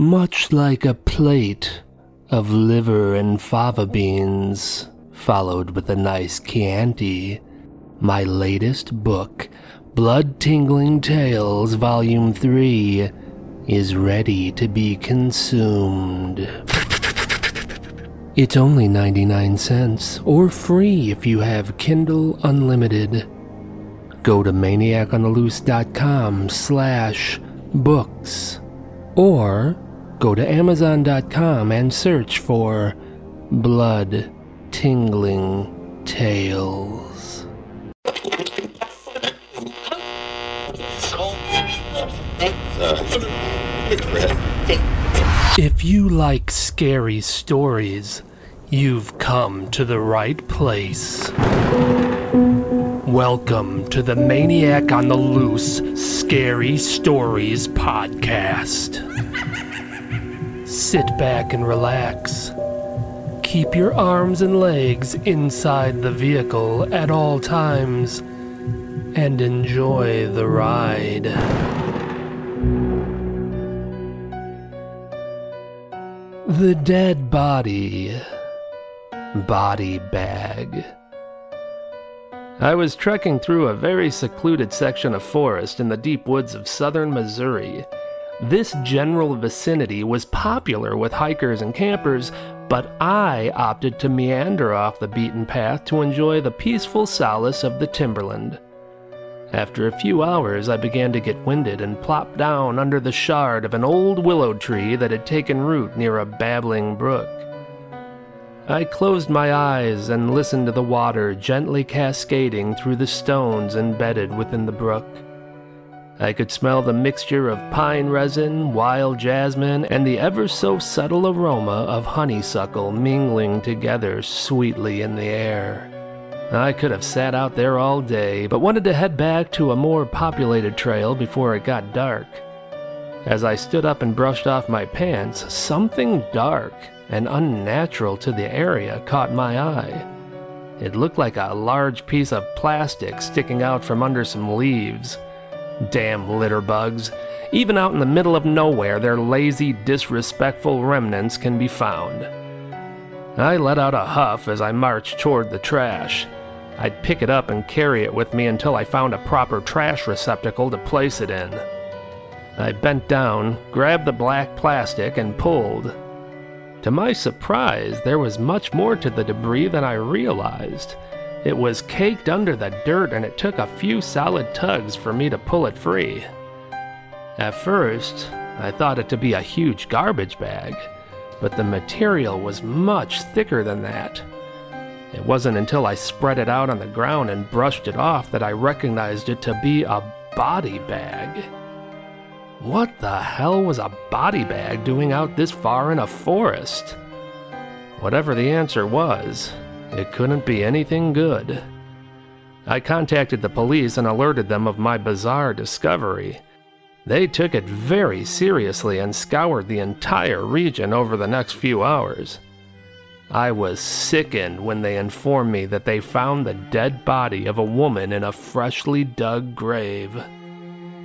Much like a plate of liver and fava beans, followed with a nice Chianti, my latest book, Blood Tingling Tales Volume 3, is ready to be consumed. It's only 99 cents, or free if you have Kindle Unlimited. Go to maniacontheloose.com slash books, or go to amazon.com and search for Blood Tingling Tales. If you like scary stories, you've come to the right place. Welcome to the Maniac on the Loose Scary Stories podcast. Sit back and relax. Keep your arms and legs inside the vehicle at all times and enjoy the ride. The dead body. Body bag. I was trekking through a very secluded section of forest in the deep woods of southern Missouri. This general vicinity was popular with hikers and campers, but I opted to meander off the beaten path to enjoy the peaceful solace of the timberland. After a few hours, I began to get winded and plopped down under the shard of an old willow tree that had taken root near a babbling brook. I closed my eyes and listened to the water gently cascading through the stones embedded within the brook. I could smell the mixture of pine resin, wild jasmine, and the ever so subtle aroma of honeysuckle mingling together sweetly in the air. I could have sat out there all day, but wanted to head back to a more populated trail before it got dark. As I stood up and brushed off my pants, something dark and unnatural to the area caught my eye. It looked like a large piece of plastic sticking out from under some leaves. Damn litter bugs. Even out in the middle of nowhere, their lazy, disrespectful remnants can be found. I let out a huff as I marched toward the trash. I'd pick it up and carry it with me until I found a proper trash receptacle to place it in. I bent down, grabbed the black plastic, and pulled. To my surprise, there was much more to the debris than I realized. It was caked under the dirt, and it took a few solid tugs for me to pull it free. At first, I thought it to be a huge garbage bag, but the material was much thicker than that. It wasn't until I spread it out on the ground and brushed it off that I recognized it to be a body bag. What the hell was a body bag doing out this far in a forest? Whatever the answer was, it couldn't be anything good. I contacted the police and alerted them of my bizarre discovery. They took it very seriously and scoured the entire region over the next few hours. I was sickened when they informed me that they found the dead body of a woman in a freshly dug grave.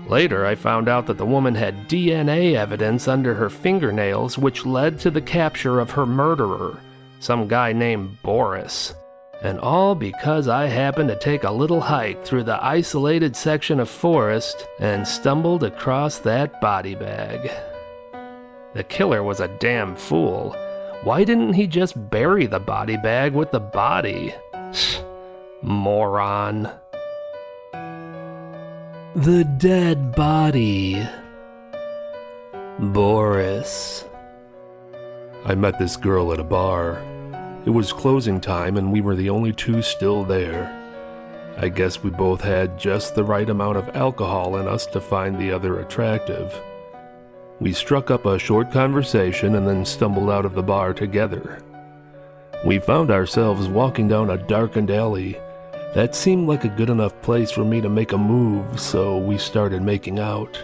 Later, I found out that the woman had DNA evidence under her fingernails, which led to the capture of her murderer, some guy named Boris. And all because I happened to take a little hike through the isolated section of forest and stumbled across that body bag. The killer was a damn fool why didn't he just bury the body bag with the body? Moron. The dead body. Boris. I met this girl at a bar. It was closing time and we were the only two still there. I guess we both had just the right amount of alcohol in us to find the other attractive. We struck up a short conversation and then stumbled out of the bar together. We found ourselves walking down a darkened alley. That seemed like a good enough place for me to make a move, so we started making out.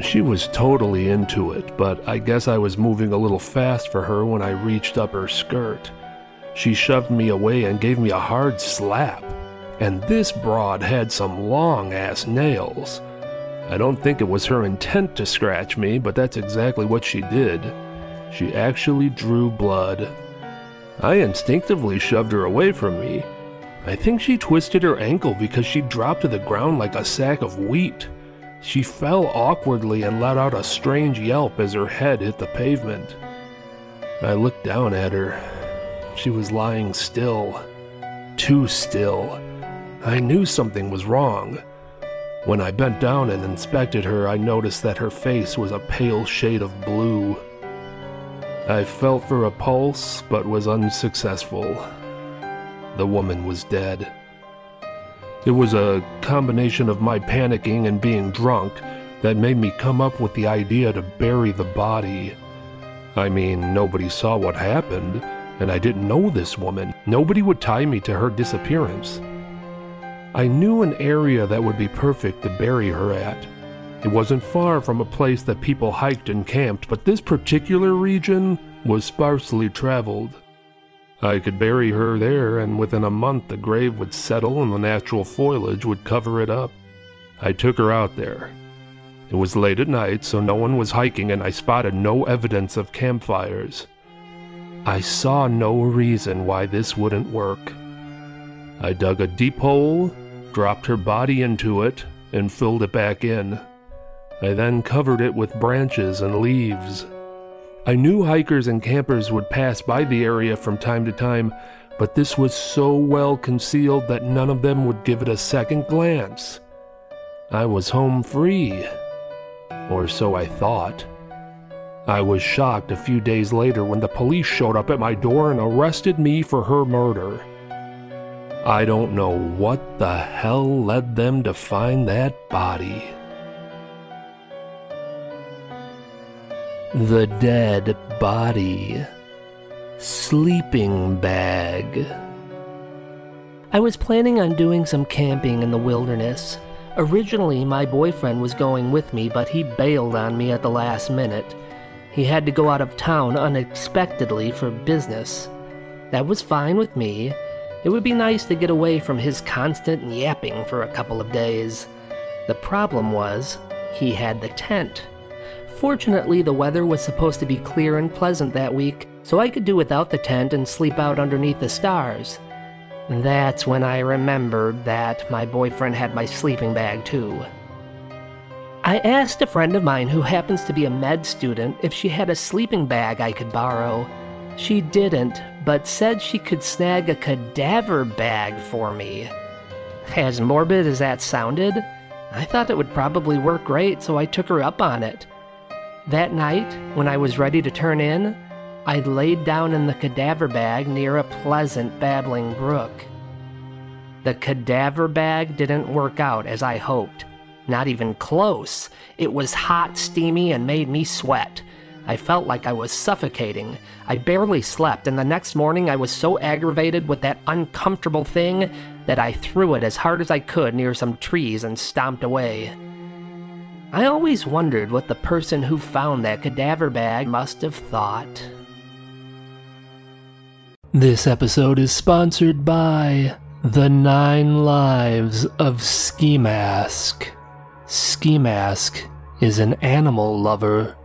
She was totally into it, but I guess I was moving a little fast for her when I reached up her skirt. She shoved me away and gave me a hard slap. And this broad had some long ass nails. I don't think it was her intent to scratch me, but that's exactly what she did. She actually drew blood. I instinctively shoved her away from me. I think she twisted her ankle because she dropped to the ground like a sack of wheat. She fell awkwardly and let out a strange yelp as her head hit the pavement. I looked down at her. She was lying still. Too still. I knew something was wrong. When I bent down and inspected her, I noticed that her face was a pale shade of blue. I felt for a pulse, but was unsuccessful. The woman was dead. It was a combination of my panicking and being drunk that made me come up with the idea to bury the body. I mean, nobody saw what happened, and I didn't know this woman. Nobody would tie me to her disappearance. I knew an area that would be perfect to bury her at. It wasn't far from a place that people hiked and camped, but this particular region was sparsely traveled. I could bury her there, and within a month the grave would settle and the natural foliage would cover it up. I took her out there. It was late at night, so no one was hiking, and I spotted no evidence of campfires. I saw no reason why this wouldn't work. I dug a deep hole, dropped her body into it, and filled it back in. I then covered it with branches and leaves. I knew hikers and campers would pass by the area from time to time, but this was so well concealed that none of them would give it a second glance. I was home free. Or so I thought. I was shocked a few days later when the police showed up at my door and arrested me for her murder. I don't know what the hell led them to find that body. The dead body. Sleeping bag. I was planning on doing some camping in the wilderness. Originally, my boyfriend was going with me, but he bailed on me at the last minute. He had to go out of town unexpectedly for business. That was fine with me. It would be nice to get away from his constant yapping for a couple of days. The problem was, he had the tent. Fortunately, the weather was supposed to be clear and pleasant that week, so I could do without the tent and sleep out underneath the stars. That's when I remembered that my boyfriend had my sleeping bag too. I asked a friend of mine who happens to be a med student if she had a sleeping bag I could borrow. She didn't, but said she could snag a cadaver bag for me. As morbid as that sounded, I thought it would probably work great, so I took her up on it. That night, when I was ready to turn in, I laid down in the cadaver bag near a pleasant babbling brook. The cadaver bag didn't work out as I hoped. Not even close. It was hot, steamy, and made me sweat. I felt like I was suffocating. I barely slept, and the next morning I was so aggravated with that uncomfortable thing that I threw it as hard as I could near some trees and stomped away. I always wondered what the person who found that cadaver bag must have thought. This episode is sponsored by The Nine Lives of Ski Mask. Ski Mask is an animal lover.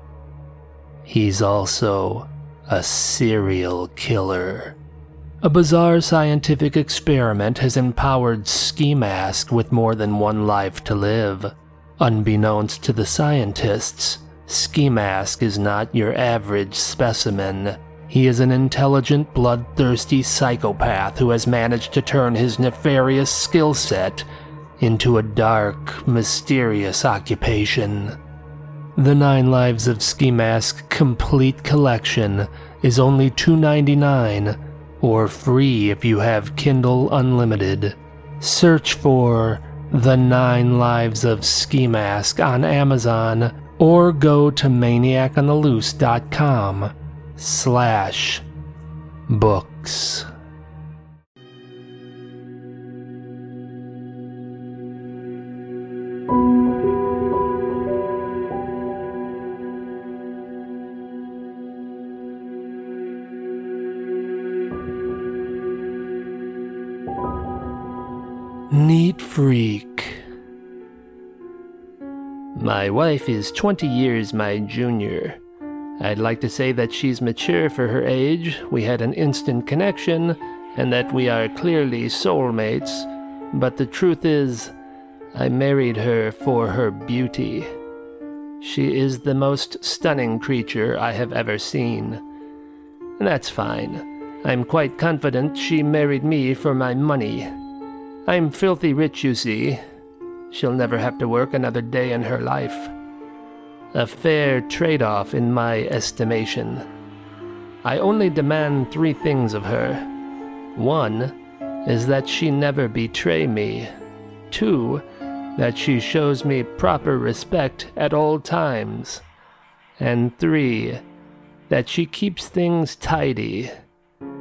He's also a serial killer. A bizarre scientific experiment has empowered Ski Mask with more than one life to live. Unbeknownst to the scientists, Ski Mask is not your average specimen. He is an intelligent, bloodthirsty psychopath who has managed to turn his nefarious skill set into a dark, mysterious occupation. The Nine Lives of Ski Mask Complete Collection is only $2.99 or free if you have Kindle Unlimited. Search for the Nine Lives of Ski Mask on Amazon or go to maniacontheloose.com slash books. Neat freak. My wife is 20 years my junior. I'd like to say that she's mature for her age, we had an instant connection, and that we are clearly soulmates, but the truth is, I married her for her beauty. She is the most stunning creature I have ever seen. That's fine. I'm quite confident she married me for my money. I'm filthy rich, you see. She'll never have to work another day in her life. A fair trade off in my estimation. I only demand three things of her. One is that she never betray me. Two, that she shows me proper respect at all times. And three, that she keeps things tidy.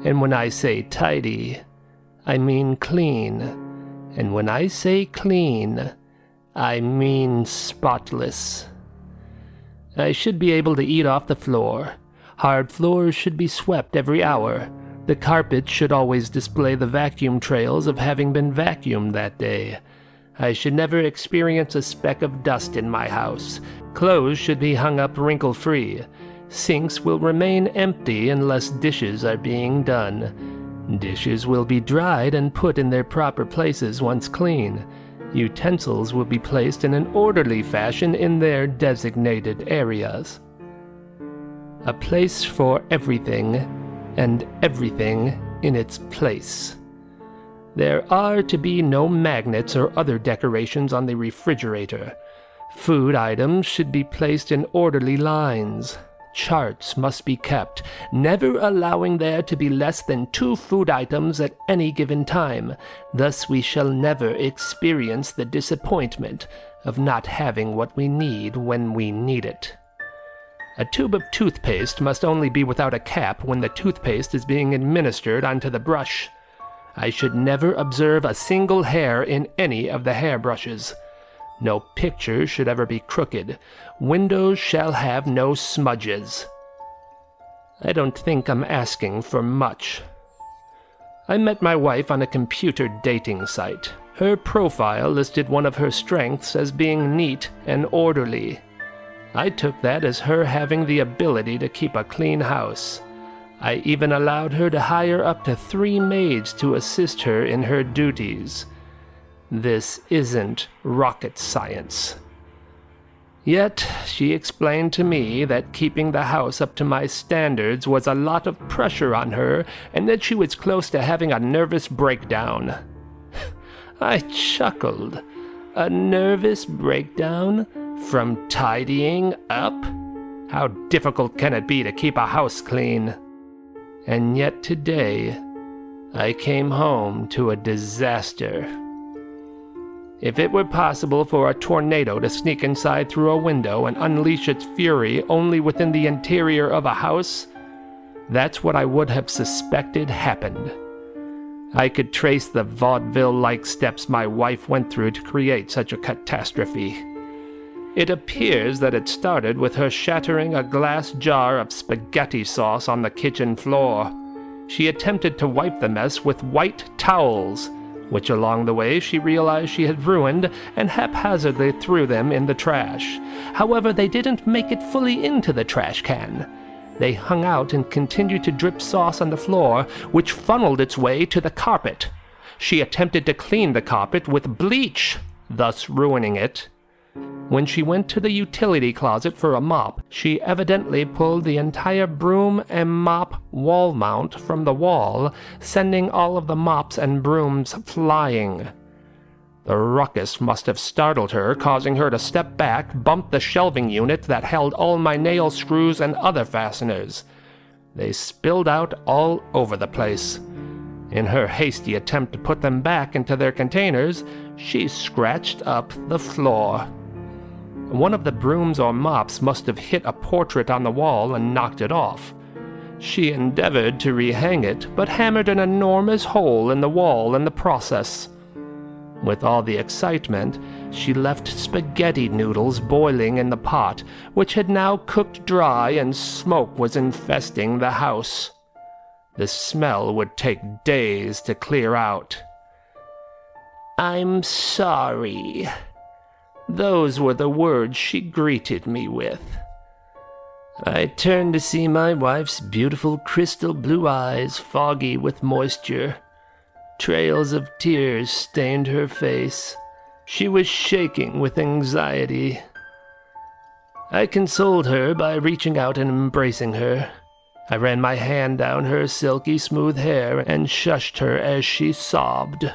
And when I say tidy, I mean clean. And when I say clean, I mean spotless. I should be able to eat off the floor. Hard floors should be swept every hour. The carpet should always display the vacuum trails of having been vacuumed that day. I should never experience a speck of dust in my house. Clothes should be hung up wrinkle free. Sinks will remain empty unless dishes are being done. Dishes will be dried and put in their proper places once clean. Utensils will be placed in an orderly fashion in their designated areas. A place for everything, and everything in its place. There are to be no magnets or other decorations on the refrigerator. Food items should be placed in orderly lines. Charts must be kept, never allowing there to be less than two food items at any given time. Thus, we shall never experience the disappointment of not having what we need when we need it. A tube of toothpaste must only be without a cap when the toothpaste is being administered onto the brush. I should never observe a single hair in any of the hairbrushes. No picture should ever be crooked. Windows shall have no smudges. I don't think I'm asking for much. I met my wife on a computer dating site. Her profile listed one of her strengths as being neat and orderly. I took that as her having the ability to keep a clean house. I even allowed her to hire up to three maids to assist her in her duties. This isn't rocket science. Yet, she explained to me that keeping the house up to my standards was a lot of pressure on her and that she was close to having a nervous breakdown. I chuckled. A nervous breakdown? From tidying up? How difficult can it be to keep a house clean? And yet today, I came home to a disaster. If it were possible for a tornado to sneak inside through a window and unleash its fury only within the interior of a house, that's what I would have suspected happened. I could trace the vaudeville like steps my wife went through to create such a catastrophe. It appears that it started with her shattering a glass jar of spaghetti sauce on the kitchen floor. She attempted to wipe the mess with white towels which along the way she realized she had ruined and haphazardly threw them in the trash. However, they didn't make it fully into the trash can. They hung out and continued to drip sauce on the floor, which funneled its way to the carpet. She attempted to clean the carpet with bleach, thus ruining it. When she went to the utility closet for a mop, she evidently pulled the entire broom and mop wall mount from the wall, sending all of the mops and brooms flying. The ruckus must have startled her, causing her to step back, bump the shelving unit that held all my nail screws and other fasteners. They spilled out all over the place. In her hasty attempt to put them back into their containers, she scratched up the floor. One of the brooms or mops must have hit a portrait on the wall and knocked it off. She endeavored to rehang it, but hammered an enormous hole in the wall in the process. With all the excitement, she left spaghetti noodles boiling in the pot, which had now cooked dry and smoke was infesting the house. The smell would take days to clear out. I'm sorry, Those were the words she greeted me with. I turned to see my wife's beautiful crystal blue eyes foggy with moisture. Trails of tears stained her face. She was shaking with anxiety. I consoled her by reaching out and embracing her. I ran my hand down her silky smooth hair and shushed her as she sobbed.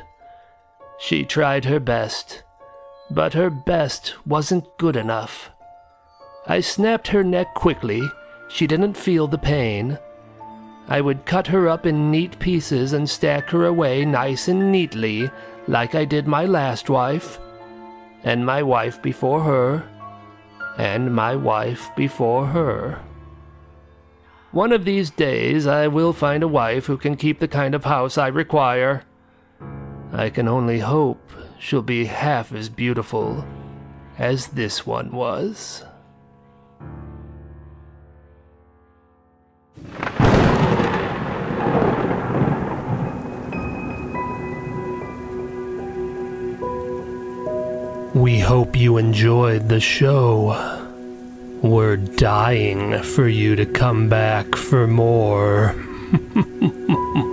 She tried her best, but her best wasn't good enough. I snapped her neck quickly. She didn't feel the pain. I would cut her up in neat pieces and stack her away nice and neatly, like I did my last wife, and my wife before her, and my wife before her. One of these days I will find a wife who can keep the kind of house I require. I can only hope she'll be half as beautiful as this one was. We hope you enjoyed the show. We're dying for you to come back for more.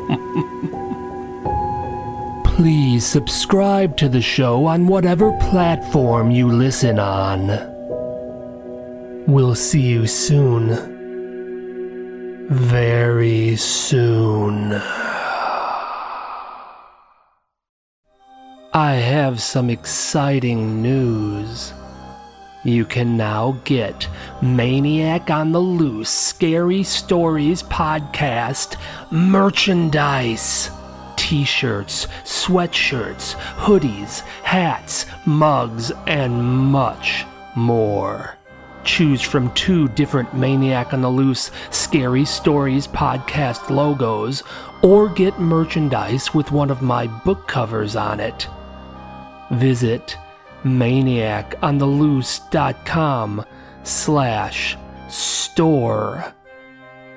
Please subscribe to the show on whatever platform you listen on. We'll see you soon. Very soon. I have some exciting news. You can now get Maniac on the Loose Scary Stories podcast merchandise. T shirts, sweatshirts, hoodies, hats, mugs, and much more. Choose from two different Maniac on the Loose Scary Stories podcast logos, or get merchandise with one of my book covers on it visit maniacontheloose.com slash store.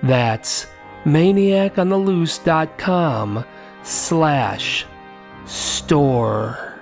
That's maniacontheloose.com slash store.